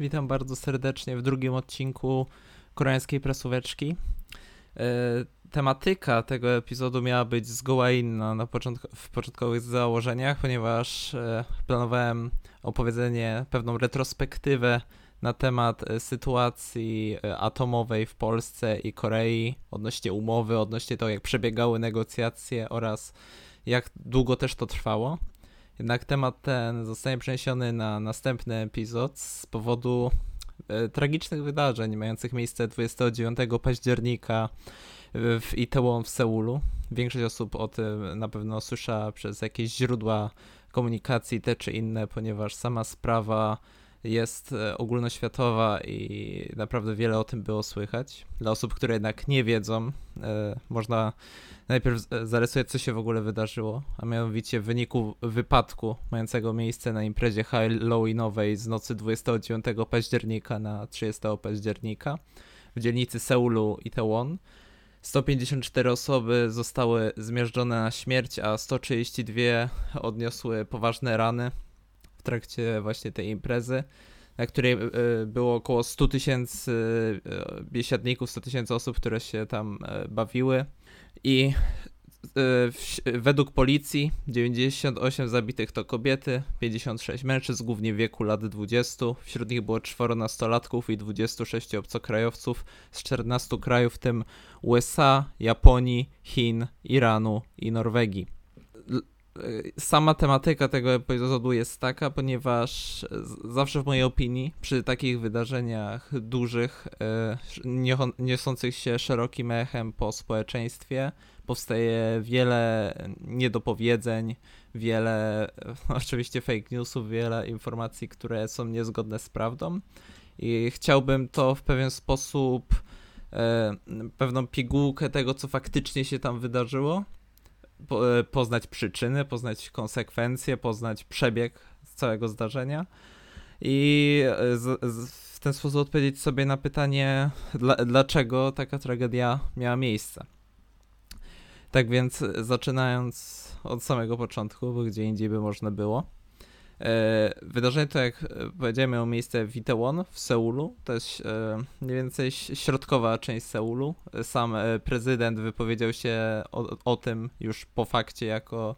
Witam bardzo serdecznie w drugim odcinku koreańskiej prasóweczki. E, tematyka tego epizodu miała być zgoła inna na początku, w początkowych założeniach, ponieważ e, planowałem opowiedzenie, pewną retrospektywę na temat e, sytuacji atomowej w Polsce i Korei, odnośnie umowy, odnośnie tego, jak przebiegały negocjacje oraz jak długo też to trwało. Jednak temat ten zostanie przeniesiony na następny epizod z powodu e, tragicznych wydarzeń mających miejsce 29 października w Itaewon w Seulu. Większość osób o tym na pewno słyszała przez jakieś źródła komunikacji te czy inne, ponieważ sama sprawa jest e, ogólnoświatowa i naprawdę wiele o tym było słychać. Dla osób, które jednak nie wiedzą, e, można najpierw zarysuję, co się w ogóle wydarzyło, a mianowicie w wyniku wypadku mającego miejsce na imprezie Halloweenowej z nocy 29 października na 30 października w dzielnicy Seulu Itaewon. 154 osoby zostały zmierzczone na śmierć, a 132 odniosły poważne rany trakcie właśnie tej imprezy, na której e, było około 100 tysięcy e, biesiadników, 100 tysięcy osób, które się tam e, bawiły. I według policji 98 zabitych to kobiety, 56 mężczyzn, głównie w wieku lat 20. Wśród nich było czworo nastolatków i 26 obcokrajowców z 14 krajów, w tym USA, Japonii, Chin, Iranu i Norwegii. Y, sama tematyka tego epizodu jest taka, ponieważ zawsze w mojej opinii przy takich wydarzeniach dużych, y, niosących się szerokim echem po społeczeństwie, powstaje wiele niedopowiedzeń, wiele oczywiście fake newsów, wiele informacji, które są niezgodne z prawdą. I chciałbym to w pewien sposób, e, pewną pigułkę tego, co faktycznie się tam wydarzyło, E, poznać przyczyny, poznać konsekwencje, poznać przebieg całego zdarzenia i e, z, z, w ten sposób odpowiedzieć sobie na pytanie, dla, dlaczego taka tragedia miała miejsce. Tak więc zaczynając od samego początku, bo gdzie indziej by można było. E, wydarzenie to, jak powiedziałem, miało miejsce w Itaewon w Seulu. To jest e, mniej więcej środkowa część Seulu. Sam e, prezydent wypowiedział się o, o tym już po fakcie jako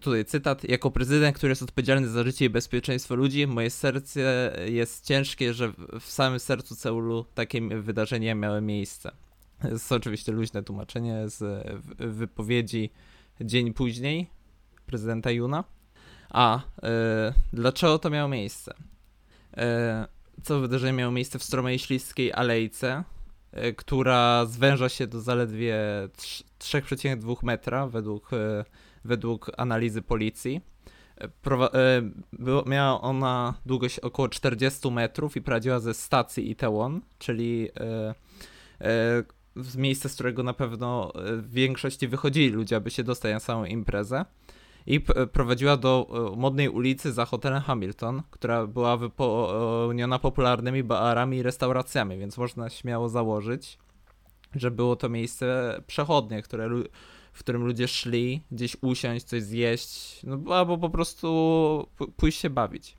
tutaj cytat, jako prezydent, który jest odpowiedzialny za życie i bezpieczeństwo ludzi, moje serce jest ciężkie, że w samym sercu Seulu takie wydarzenia miały miejsce. Jest oczywiście luźne tłumaczenie z wypowiedzi dzień później, prezydenta Juna. A yy, dlaczego to miało miejsce? Yy, co wydarzenie miało miejsce w stromej śliskiej alejce, yy, która zwęża się do zaledwie 3,2 metra według, według analizy policji. Prowa- było, miała ona długość około 40 metrów i prowadziła ze stacji Itaewon, czyli z miejsca, z którego na pewno w większości wychodzili ludzie, aby się dostać na samą imprezę i prowadziła do e, modnej ulicy za hotelem Hamilton, która była wypełniona popularnymi barami i restauracjami, więc można śmiało założyć, że było to miejsce przechodnie, które, w którym ludzie szli gdzieś usiąść, coś zjeść, no, albo po prostu pójść się bawić.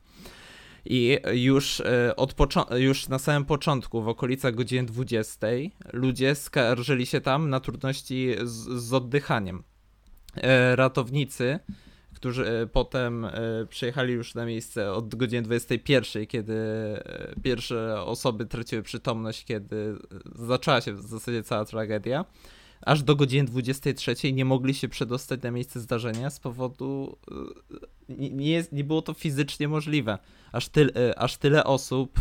I już, e, od już na samym początku, w okolicach godziny 20, ludzie skarżyli się tam na trudności z, z oddychaniem. E, ratownicy, którzy e, potem e, przyjechali już na miejsce od godziny 21, kiedy pierwsze osoby traciły przytomność, kiedy zaczęła się w zasadzie cała tragedia. Aż do godziny 23 nie mogli się przedostać na miejsce zdarzenia z powodu. Nie, nie było to fizycznie możliwe. Aż, ty, aż tyle osób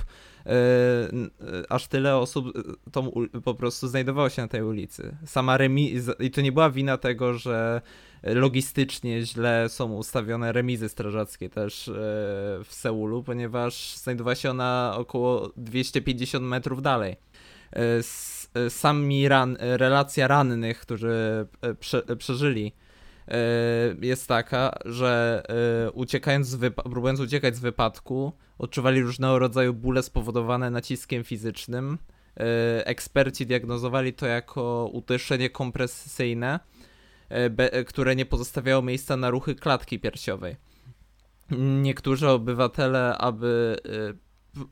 aż tyle osób tą, po prostu znajdowało się na tej ulicy. Sama remiza, i to nie była wina tego, że logistycznie źle są ustawione remizy strażackie też e, w Seulu, ponieważ znajdowała się ona około 250 metrów dalej. E, e, sami ran, relacja rannych, którzy prze, przeżyli jest taka, że uciekając z wypa- próbując uciekać z wypadku, odczuwali różnego rodzaju bóle spowodowane naciskiem fizycznym. Eksperci diagnozowali to jako utyszczenie kompresyjne, E, które nie pozostawiało miejsca na ruchy klatki piersiowej. niektórzy obywatele, aby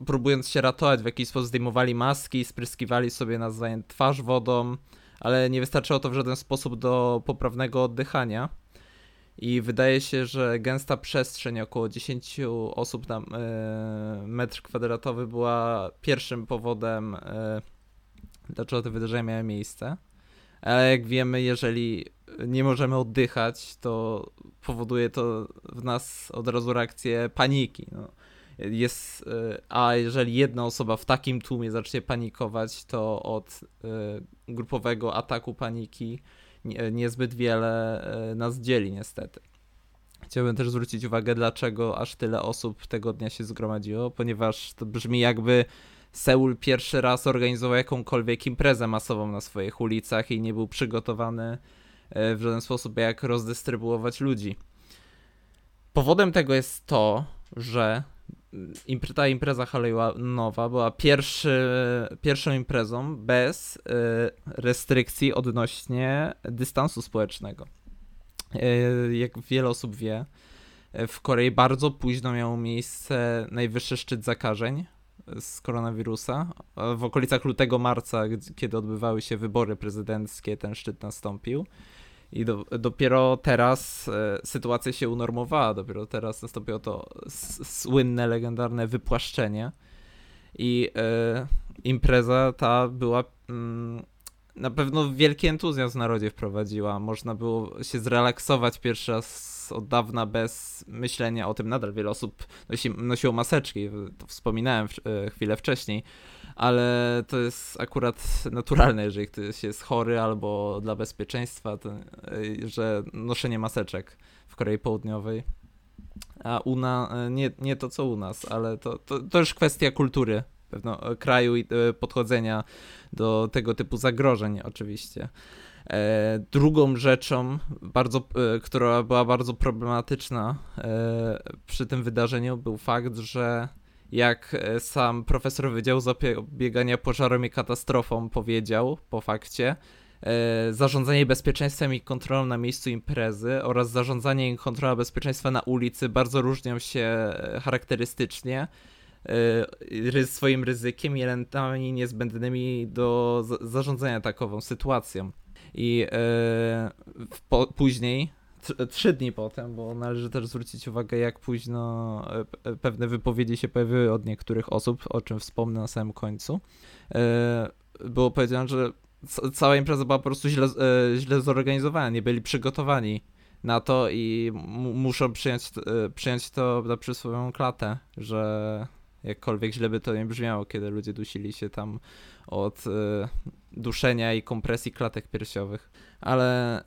próbując się ratować w jakiś sposób zdejmowali maski, spryskiwali sobie nawzajem twarz wodą, ale nie wystarczyło to w żaden sposób do poprawnego oddychania. I wydaje się, że gęsta przestrzeń, około 10 osób na e, metr kwadratowy, była pierwszym powodem, e, dlaczego te wydarzenia miały miejsce. Ale jak wiemy, jeżeli nie możemy oddychać, to powoduje to w nas od razu reakcję paniki. No jest, e, a jeżeli jedna osoba w takim tłumie zacznie panikować, to od e, grupowego ataku paniki niezbyt wiele e, nas dzieli niestety. Chciałbym też zwrócić uwagę, dlaczego aż tyle osób tego dnia się zgromadziło, ponieważ to brzmi jakby Seul pierwszy raz organizował jakąkolwiek imprezę masową na swoich ulicach i nie był przygotowany w żaden sposób, jak rozdystrybuować ludzi. Powodem tego jest to, że ta impreza Halloweenowa była pierwszy, pierwszą imprezą bez y, restrykcji odnośnie dystansu społecznego. Y, jak wiele osób wie, w Korei bardzo późno miał miejsce najwyższy szczyt zakażeń z koronawirusa. W okolicach lutego, marca, kiedy odbywały się wybory prezydenckie, ten szczyt nastąpił. I do, dopiero teraz e, sytuacja się unormowała, dopiero teraz nastąpiło to słynne, legendarne wypłaszczenie. I e, impreza ta była mm, na pewno wielki entuzjazm w narodzie wprowadziła. Można było się zrelaksować pierwszy raz od dawna bez myślenia o tym. Nadal wiele osób nosi, nosiło maseczki, to wspominałem w, e, chwilę wcześniej ale to jest akurat naturalne, jeżeli ktoś jest chory albo dla bezpieczeństwa, to, e, że noszenie maseczek w Korei Południowej. A u nas, e, nie, nie to co u nas, ale to, to, to już kwestia kultury pewno kraju i e, podchodzenia do tego typu zagrożeń oczywiście. drugą rzeczą, bardzo, która była bardzo problematyczna przy tym wydarzeniu, był fakt, że jak e, sam profesor Wydziału Zapobiegania Pożarom i Katastrofom powiedział po fakcie, e, zarządzanie bezpieczeństwem i kontrolą na miejscu imprezy oraz zarządzanie i kontrola bezpieczeństwa na ulicy bardzo różnią się e, charakterystycznie swoim ryzykiem i elementami niezbędnymi do zarządzania takową sytuacją. I później trzy dni potem, bo należy też zwrócić uwagę, jak późno e, pewne wypowiedzi się pojawiły od niektórych osób, o czym wspomnę na samym końcu. E, było powiedziane, że cała impreza była po prostu źle, e, źle zorganizowana, nie byli przygotowani na to i muszą przyjąć, przyjąć to na przysłowiową klatę, że jakkolwiek źle by to nie brzmiało, kiedy ludzie dusili się tam od duszenia i kompresji klatek piersiowych. Ale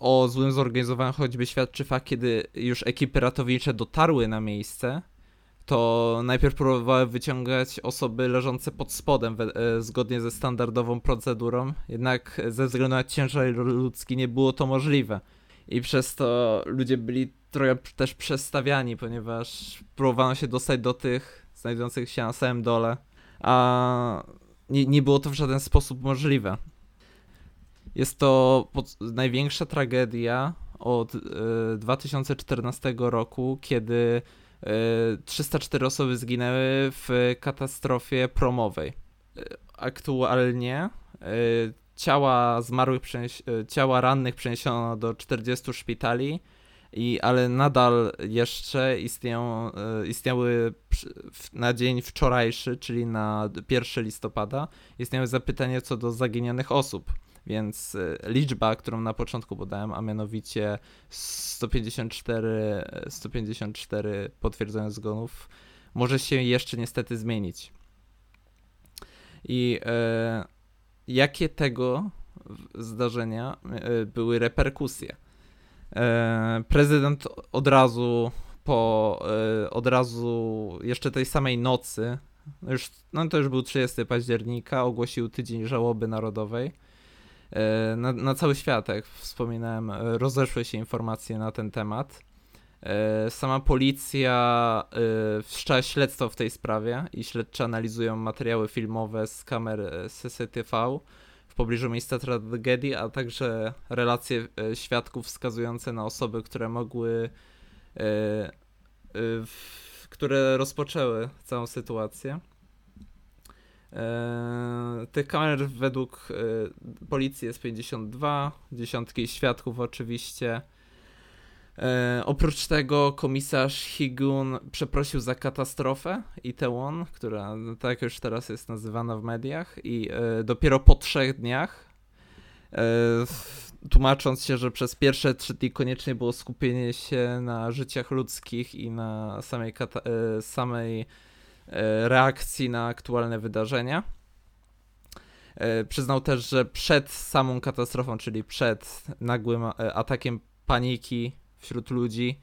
o złym zorganizowaniu choćby świadczy fakt, kiedy już ekipy ratownicze dotarły na miejsce, to najpierw próbowały wyciągać osoby leżące pod spodem we, e, zgodnie ze standardową procedurą, jednak ze względu na ciężar ludzki nie było to możliwe. I przez to ludzie byli trochę też przestawiani, ponieważ próbowano się dostać do tych znajdujących się na samym dole, a nie, nie było to w żaden sposób możliwe. Jest to największa tragedia od y, e, 2014 roku, kiedy y, 304 osoby zginęły w katastrofie promowej. Y, aktualnie ciała zmarłych, ciała rannych przeniesiono do 40 szpitali, i, ale nadal jeszcze istnieją, istniały na dzień wczorajszy, czyli na 1 listopada, istniały zapytania co do zaginionych osób. Więc y, liczba, którą na początku podałem, a mianowicie 154, 154 potwierdzone zgonów, może się jeszcze niestety zmienić. I e, jakie tego zdarzenia e, były reperkusje? E, prezydent od razu po, e, od razu jeszcze tej samej nocy, już, no to już był 30 października, ogłosił tydzień żałoby narodowej na, na cały świat, jak wspominałem, e, rozeszły się informacje na ten temat. E, sama policja wszczęła śledztwo w tej sprawie i śledczy analizują materiały filmowe z kamer CCTV w pobliżu miejsca tragedii, a także relacje świadków wskazujące na osoby, które mogły które rozpoczęły całą sytuację. E, tych kamer według e, policji jest 52, dziesiątki świadków oczywiście. E, oprócz tego komisarz Higun przeprosił za katastrofę Itaewon, która no, tak już teraz jest nazywana w mediach i dopiero po trzech dniach tłumacząc się, że przez pierwsze trzy dni koniecznie było skupienie się na życiach ludzkich i na samej, samej E, reakcji na aktualne wydarzenia. E, przyznał też, że przed samą katastrofą, czyli przed nagłym e, atakiem paniki wśród ludzi,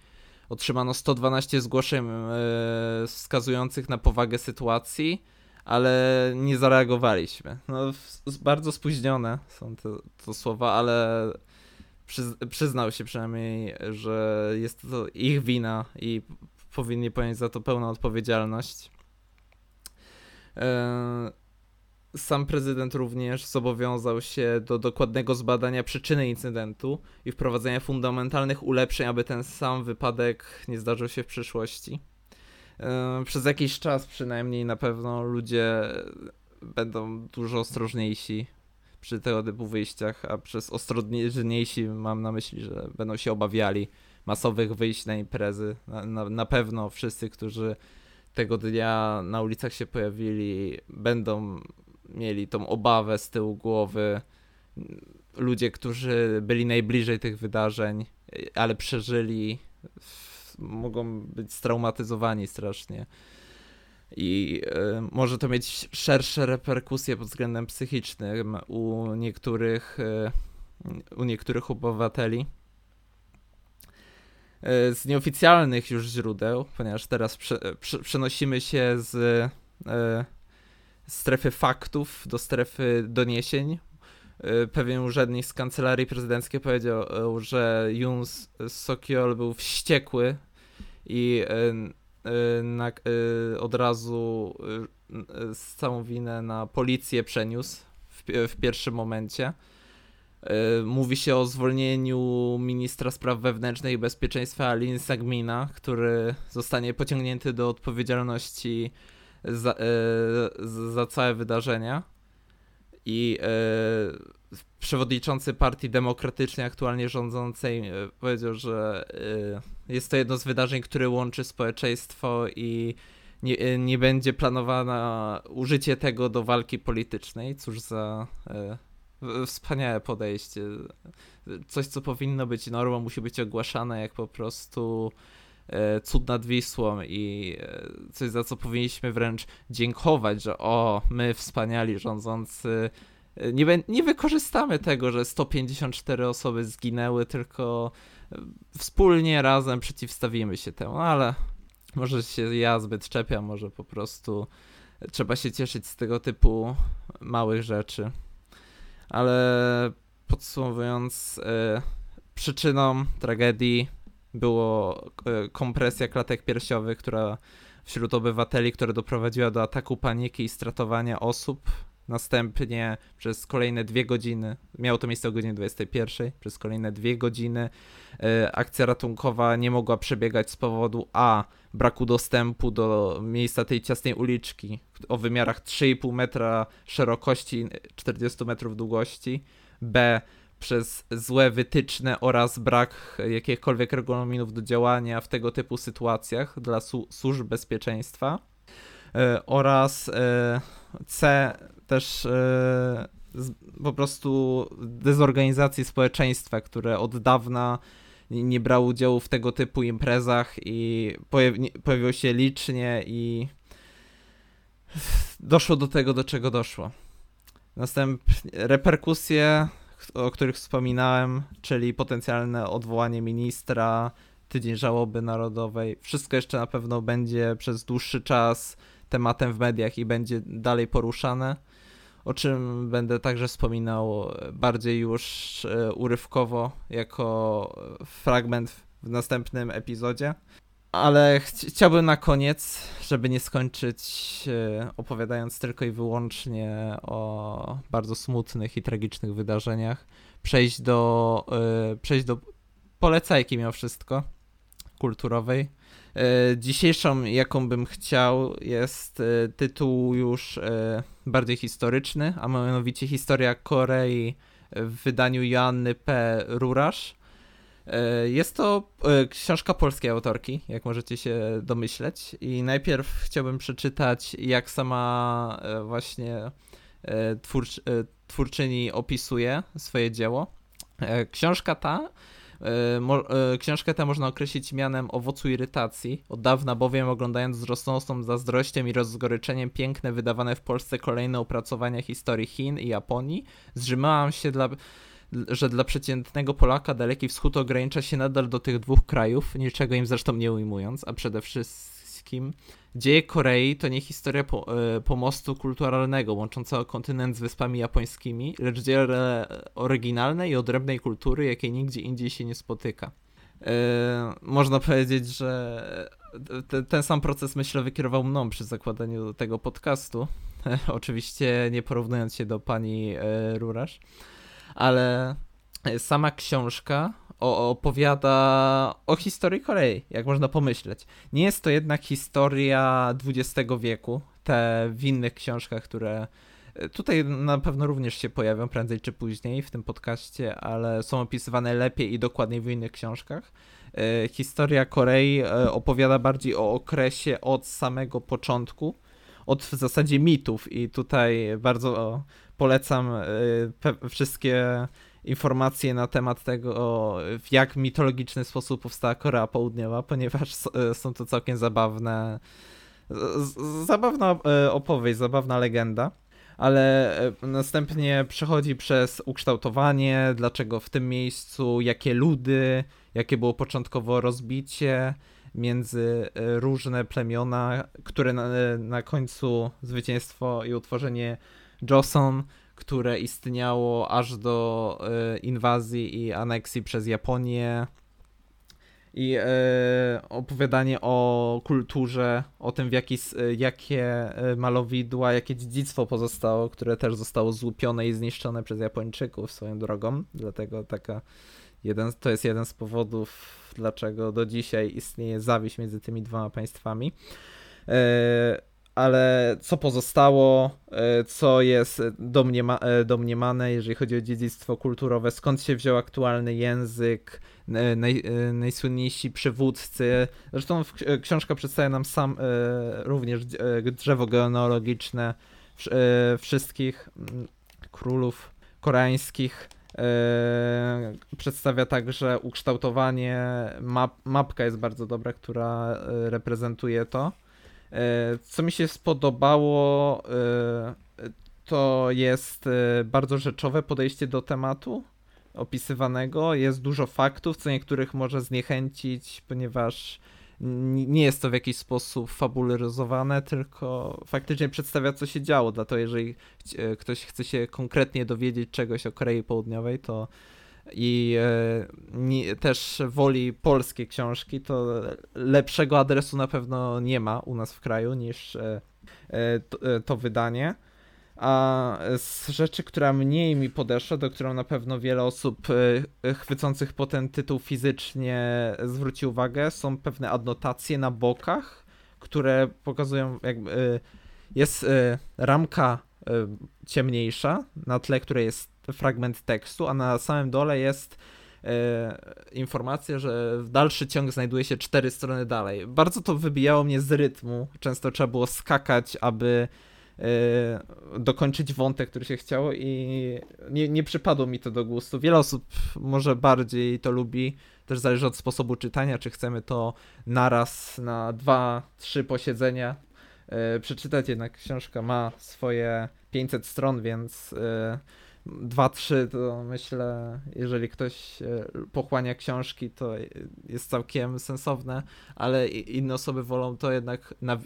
otrzymano 112 zgłoszeń wskazujących na powagę sytuacji, ale nie zareagowaliśmy. No, bardzo spóźnione są to słowa, ale przyznał się przynajmniej, że jest to ich wina i powinni ponieść za to pełną odpowiedzialność. E, sam prezydent również zobowiązał się do dokładnego zbadania przyczyny incydentu i wprowadzenia fundamentalnych ulepszeń, aby ten sam wypadek nie zdarzył się w przyszłości. E, przez jakiś czas przynajmniej na pewno ludzie będą dużo ostrożniejsi przy tego typu wyjściach, a przez ostrożniejsi mam na myśli, że będą się obawiali masowych wyjść na imprezy. Na, na, na pewno wszyscy, którzy tego dnia na ulicach się pojawili, będą mieli tą obawę z tyłu głowy. Ludzie, którzy byli najbliżej tych wydarzeń, ale przeżyli, mogą być straumatyzowani strasznie. I y, może to mieć szersze reperkusje pod względem psychicznym u niektórych, y, u niektórych obywateli. E, z nieoficjalnych już źródeł, ponieważ teraz prze, przenosimy się z e, strefy faktów do strefy doniesień. E, pewien urzędnik z kancelarii prezydenckiej powiedział, e, że Yoon Sokiol był wściekły i e, e, na, od razu z całą winę na policję przeniósł w, w pierwszym momencie. E, mówi się o zwolnieniu ministra spraw wewnętrznych i bezpieczeństwa Lin Sagmina, który zostanie pociągnięty do odpowiedzialności za, e, za całe wydarzenia. I e, przewodniczący Partii Demokratycznej, aktualnie rządzącej, powiedział, że jest to jedno z wydarzeń, które łączy społeczeństwo i nie, nie będzie planowane użycie tego do walki politycznej. Cóż za Wspaniałe podejście. Coś, co powinno być normą, musi być ogłaszane jak po prostu e, cud nad Wisłą i e, coś, za co powinniśmy wręcz dziękować, że o, my wspaniali rządzący e, nie, nie wykorzystamy tego, że 154 osoby zginęły, tylko wspólnie, razem przeciwstawimy się temu, no, ale może się ja zbyt czepiam, może po prostu trzeba się cieszyć z tego typu małych rzeczy ale podsumowując, e, przyczyną tragedii było e, kompresja klatek piersiowych, która wśród obywateli, która doprowadziła do ataku paniki i stratowania osób. Następnie przez kolejne dwie godziny, miało to miejsce o godzinie 21, przez kolejne dwie godziny akcja ratunkowa nie mogła przebiegać z powodu A. braku dostępu do miejsca tej ciasnej uliczki o wymiarach 3,5 metra szerokości, 40 metrów długości, B. przez złe wytyczne oraz brak jakichkolwiek regulaminów do działania w tego typu sytuacjach dla służb bezpieczeństwa e, oraz e, C też e, po prostu dezorganizacji społeczeństwa, które od dawna nie brało udziału w tego typu imprezach i pojawiło się licznie i doszło do tego, do czego doszło. Następnie reperkusje, o których wspominałem, czyli potencjalne odwołanie ministra, tydzień żałoby narodowej. Wszystko jeszcze na pewno będzie przez dłuższy czas tematem w mediach i będzie dalej poruszane o czym będę także wspominał bardziej już e, urywkowo, jako fragment w następnym epizodzie. Ale ch chciałbym na koniec, żeby nie skończyć e, opowiadając tylko i wyłącznie o bardzo smutnych i tragicznych wydarzeniach, przejść do, e, przejść do polecajki mimo wszystko. kulturowej. Dzisiejszą, jaką bym chciał, jest tytuł już bardziej historyczny, a mianowicie Historia Korei w wydaniu Joanny P. Rurasz. E, jest to e, książka polskiej autorki, jak możecie się domyśleć. I najpierw chciałbym przeczytać, jak sama e, właśnie twórcz, twórczyni opisuje swoje dzieło. Książka ta Książkę tę można określić mianem owocu irytacji. Od dawna bowiem oglądając z rosnącą zazdrością i rozgoryczeniem piękne wydawane w Polsce kolejne opracowania historii Chin i Japonii, zrzymałam się dla że dla przeciętnego Polaka Daleki Wschód ogranicza się nadal do tych dwóch krajów, niczego im zresztą nie ujmując, a przede wszystkim dzieje Korei to nie historia po, e, pomostu kulturalnego łączącego kontynent z wyspami japońskimi, lecz dzieje oryginalnej i odrębnej kultury, jakiej nigdzie indziej się nie spotyka. E, można powiedzieć, że te, ten sam proces myślowy kierował mną przy zakładaniu tego podcastu. Oczywiście nie porównując się do pani e, Rurasz ale sama książka opowiada o historii Korei, jak można pomyśleć. Nie jest to jednak historia XX wieku, te w innych książkach, które e, tutaj na pewno również się pojawią prędzej czy później w tym podcaście, ale są opisywane lepiej i dokładniej w innych książkach. E, historia Korei e, opowiada bardziej o okresie od samego początku, od w zasadzie mitów i tutaj bardzo polecam wszystkie informacje na temat tego, w jak mitologiczny sposób powstała Korea Południowa, ponieważ y, są to całkiem zabawne, zabawna y, opowieść, zabawna legenda. Ale następnie przechodzi przez ukształtowanie, dlaczego w tym miejscu, jakie ludy, jakie było początkowo rozbicie między różne plemiona, które na, na końcu zwycięstwo i utworzenie Joseon, które istniało aż do y, inwazji i aneksji przez Japonię. I y, opowiadanie o kulturze, o tym, w jaki, y, jakie malowidła, jakie dziedzictwo pozostało, które też zostało złupione i zniszczone przez Japończyków swoją drogą. Dlatego taka jeden, to jest jeden z powodów, dlaczego do dzisiaj istnieje zawiść między tymi dwoma państwami ale co pozostało, e, co jest domniema, e, domniemane, jeżeli chodzi o dziedzictwo kulturowe, skąd się wziął aktualny język, e, naj, najsłynniejsi przywódcy. Zresztą książka przedstawia nam sam również drzewo genealogiczne wszystkich mm, królów koreańskich. Przedstawia także ukształtowanie, map, mapka jest bardzo dobra, która reprezentuje to. E, co mi się spodobało, e, to jest e, bardzo rzeczowe podejście do tematu opisywanego. Jest dużo faktów, co niektórych może zniechęcić, ponieważ nie jest to w jakiś sposób fabularyzowane, tylko faktycznie przedstawia, co się działo. Dlatego, jeżeli ktoś chce się konkretnie dowiedzieć czegoś o Korei Południowej, to i e, nie, też woli polskie książki, to lepszego adresu na pewno nie ma u nas w kraju niż e, e, to, to, wydanie. A z rzeczy, która mniej mi podeszła, do którą na pewno wiele osób chwycących po ten tytuł fizycznie zwróci uwagę, są pewne adnotacje na bokach, które pokazują, jakby jest ramka ciemniejsza, na tle której jest fragment tekstu, a na samym dole jest e, informacja, że w dalszy ciąg znajduje się cztery strony dalej. Bardzo to wybijało mnie z rytmu. Często trzeba było skakać, aby e, dokończyć wątek, który się chciało i nie, nie przypadło mi to do gustu. Wiele osób może bardziej to lubi, też zależy od sposobu czytania, czy chcemy to naraz na dwa, trzy posiedzenia e, przeczytać, jednak książka ma swoje 500 stron, więc dwa, trzy, to myślę, jeżeli ktoś e, pochłania książki, to jest całkiem sensowne, ale inne osoby wolą to jednak na, y,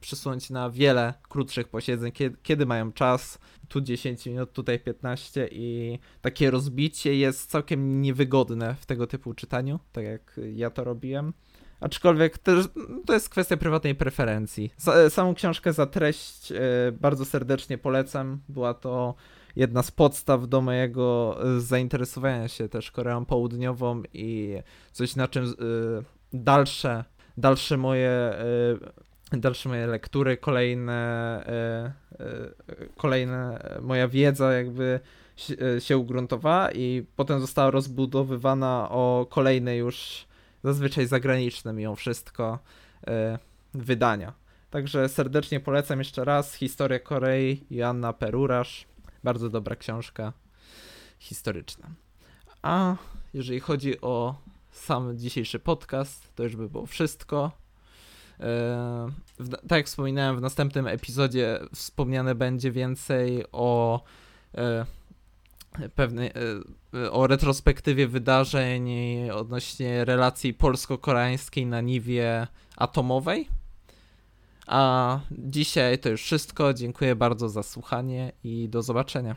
przesunąć na wiele krótszych posiedzeń, kiedy, kiedy mają czas, tu 10 minut, tutaj 15 i takie rozbicie jest całkiem niewygodne w tego typu czytaniu, tak jak ja to robiłem. Aczkolwiek też, to jest kwestia prywatnej preferencji. Samą książkę za treść e, bardzo serdecznie polecam. Była to jedna z podstaw do mojego e, zainteresowania się też Koreą Południową i coś na czym dalsze, dalsze moje dalsze moje lektury, kolejne, kolejne moja wiedza jakby się ugruntowała i potem została rozbudowywana o kolejne już zazwyczaj zagraniczne mimo wszystko wydania. Także serdecznie polecam jeszcze raz Historię Korei Joanna Perurasz. Bardzo dobra książka historyczna. A jeżeli chodzi o sam dzisiejszy podcast, to już by było wszystko. E, tak jak wspominałem, w następnym epizodzie wspomniane będzie więcej o e, pewnej, e, o retrospektywie wydarzeń odnośnie relacji polsko-koreańskiej na niwie atomowej. A dzisiaj to już wszystko. Dziękuję bardzo za słuchanie i do zobaczenia.